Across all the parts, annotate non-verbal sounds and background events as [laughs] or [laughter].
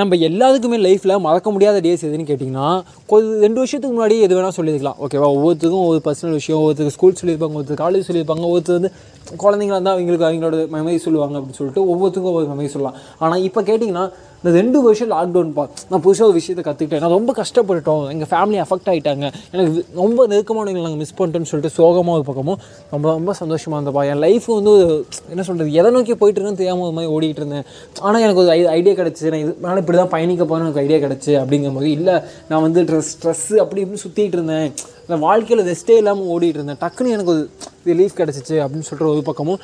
நம்ம எல்லாத்துக்குமே லைஃப்பில் மறக்க முடியாத டேஸ் எதுன்னு கேட்டிங்கன்னா கொஞ்சம் ரெண்டு வருஷத்துக்கு முன்னாடி எது வேணால் சொல்லியிருக்கலாம். ஓகேவா ஒவ்வொருத்துக்கும் ஒவ்வொரு பர்சனல் விஷயம் ஒவ்வொருத்தருக்கு ஸ்கூல் சொல்லியிருப்பாங்க ஒருத்தர் காலேஜ் சொல்லியிருப்பாங்க ஒருத்தர் வந்து குழந்தைங்களா இருந்தால் அவங்களுக்கு அவங்களோட மெமரி சொல்லுவாங்க அப்படின்னு சொல்லிட்டு ஒவ்வொருத்தருக்கும் ஒவ்வொரு மெமரி சொல்லலாம். ஆனால் இப்போ கேட்டிங்கன்னா இந்த ரெண்டு வருஷம் லாக்டவுன் பா நான் புதுசாக ஒரு விஷயத்தை கற்றுக்கிட்டேன் நான் ரொம்ப கஷ்டப்பட்டுட்டோம். எங்கள் ஃபேமிலி அஃபெக்ட் ஆகிட்டாங்க எனக்கு ரொம்ப நெருக்கமானவங்க நாங்கள் மிஸ் பண்ணிட்டோன்னு சொல்லிட்டு சோகமாக ஒரு பக்கமும் ரொம்ப ரொம்ப சந்தோஷமாக இருந்தப்பா. என் லைஃப் வந்து என்ன சொல்கிறது எதை நோக்கி போயிட்டு தெரியாமல் ஒரு மாதிரி ஓடிட்டு இருந்தேன். ஆனால் எனக்கு ஒரு ஐடியா கிடச்சி நான் இது மேலே இப்படி தான் பயணிக்க போகிறேன் எனக்கு ஐடியா கிடச்சி அப்படிங்கும்போது இல்லை நான் வந்து ட்ரெஸ் ஸ்ட்ரெஸ்ஸு அப்படி இப்படின்னு சுற்றிட்டு இருந்தேன். இந்த வாழ்க்கையில் ரெஸ்ட்டே இல்லாமல் ஓடிட்டு இருந்தேன். டக்குன்னு எனக்கு ஒரு ரிலீஃப் கிடச்சிச்சு அப்படின்னு சொல்கிற ஒரு பக்கமும்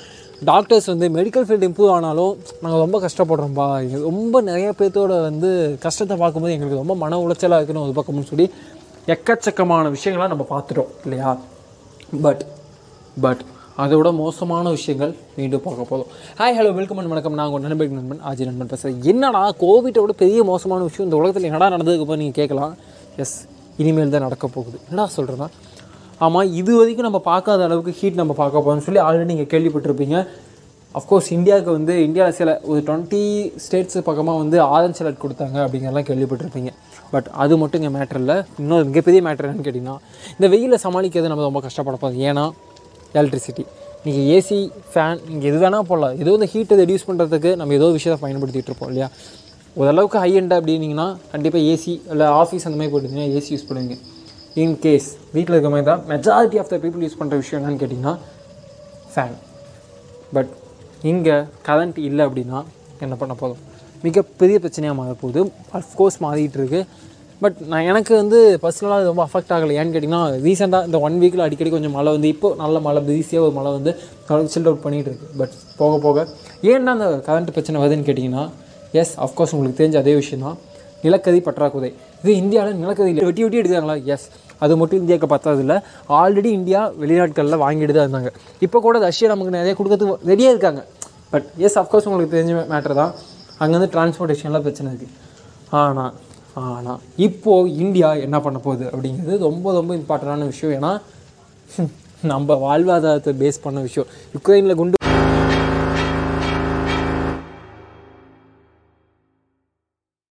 டாக்டர்ஸ் வந்து மெடிக்கல் ஃபீல்டு இம்ப்ரூவ் ஆனாலும் நாங்கள் ரொம்ப கஷ்டப்படுறோம்ப்பா ரொம்ப நிறைய பேர்த்தோட வந்து கஷ்டத்தை பார்க்கும்போது எங்களுக்கு ரொம்ப மன உளைச்சலாக இருக்குன்னு ஒரு பக்கம்னு சொல்லி எக்கச்சக்கமான விஷயங்களாக நம்ம பார்த்துட்டோம் இல்லையா? பட் பட் அதோட மோசமான விஷயங்கள் மீண்டும் பார்க்க போதும் ஹாய் ஹலோ வெல்கம் அண்ட் வணக்கம். நான் உங்கள் நண்பன் நண்பன் ஆஜி நண்பன் பேசுகிறேன் என்னடா கோவிட்டோட பெரிய மோசமான விஷயம். இந்த உலகத்தில் என்னடா நடந்ததுக்கு போய் நீங்கள் கேட்கலாம்? எஸ் இனிமேல் தான் நடக்க போகுது. என்னடா சொல்கிறேன்னா ஆமாம் இது வரைக்கும் நம்ம பார்க்காத அளவுக்கு ஹீட் நம்ம பார்க்க போகிறோம்னு சொல்லி ஆல்ரெடி நீங்கள் கேள்விப்பட்டிருப்பீங்க. அஃப்கோர்ஸ் இந்தியாவுக்கு வந்து இந்தியாவில் சில ஒரு டுவெண்ட்டி ஸ்டேட்ஸ் பக்கமாக வந்து ஆரஞ்ச் அலர்ட் கொடுத்தாங்க அப்படிங்கிறலாம் கேள்விப்பட்டிருப்பீங்க. பட் அது மட்டும் இங்கே மேட்ரு இல்லை. இன்னொரு மிகப்பெரிய மேட்ரு என்னன்னு கேட்டிங்கன்னா இந்த வெயிலில் சமாளிக்கிறது நம்ம ரொம்ப கஷ்டப்படப்போம் ஏன்னா எலக்ட்ரிசிட்டி நீங்கள் ஏசி ஃபேன் நீங்கள் எது வேணால் போடலாம். ஏதோ இந்த ஹீட்டை ரெடியூஸ் பண்ணுறதுக்கு நம்ம ஏதோ விஷயத்தை பயன்படுத்திகிட்டு இருப்போம் இல்லையா? ஓரளவுக்கு ஹை எண்டாக அப்படின்னீங்கன்னா கண்டிப்பாக ஏசி இல்லை ஆஃபீஸ் அந்த மாதிரி போட்டுருந்தீங்கன்னா ஏசி யூஸ் பண்ணுவீங்க. இன்கேஸ் வீட்டில் இருக்க மாதிரி தான் majority of the people use பண்ணுற விஷயம் என்னன்னு கேட்டிங்கன்னா ஃபேன் பட் இங்கே கரண்ட் இல்லை அப்படின்னா என்ன பண்ண போதும் மிகப்பெரிய பிரச்சனையாக மாறப்போகுது. அஃப்கோர்ஸ் மாறிட்டு இருக்கு. பட் நான் எனக்கு வந்து பர்சனலாக ரொம்ப அஃபெக்ட் ஆகலை. ஏன்னு கேட்டிங்கன்னா ரீசெண்டாக இந்த ஒன் வீக்கில் அடிக்கடி கொஞ்சம் மழை வந்து இப்போ நல்ல மழை ஈஸியாக ஒரு மழை வந்து சில்ட் அவுட் பண்ணிகிட்டு இருக்குது பட் போக போக ஏன்னா அந்த கரண்ட் பிரச்சனை வருதுன்னு கேட்டிங்கன்னா எஸ் அஃப்கோர்ஸ் உங்களுக்கு தெரிஞ்ச அதே விஷயம் தான் நிலக்கரி பற்றாக்குறை. இது இந்தியாவில் நிலக்கரி வெட்டி வெட்டி எடுக்கிறாங்களா? எஸ் அது மட்டும் இந்தியாவுக்கு பத்தாதில்ல. ஆல்ரெடி இந்தியா வெளிநாட்களில் வாங்கிட்டு தான் இருந்தாங்க. இப்போ கூட ரஷ்யா நமக்கு நிறைய கொடுக்கறதுக்கு ரெடியாக இருக்காங்க. பட் எஸ் அஃப்கோர்ஸ் உங்களுக்கு தெரிஞ்ச மேட்ரு தான். அங்கேருந்து டிரான்ஸ்போர்ட்டேஷனில் பிரச்சனை இருக்குது ஆனால் ஆனால் இப்போது இந்தியா என்ன பண்ண போகுது அப்படிங்கிறது ரொம்ப ரொம்ப இம்பார்ட்டண்டான விஷயம். ஏன்னா [laughs] நம்ம வாழ்வாதாரத்தை பேஸ் பண்ண விஷயம். யுக்ரைனில் குண்டு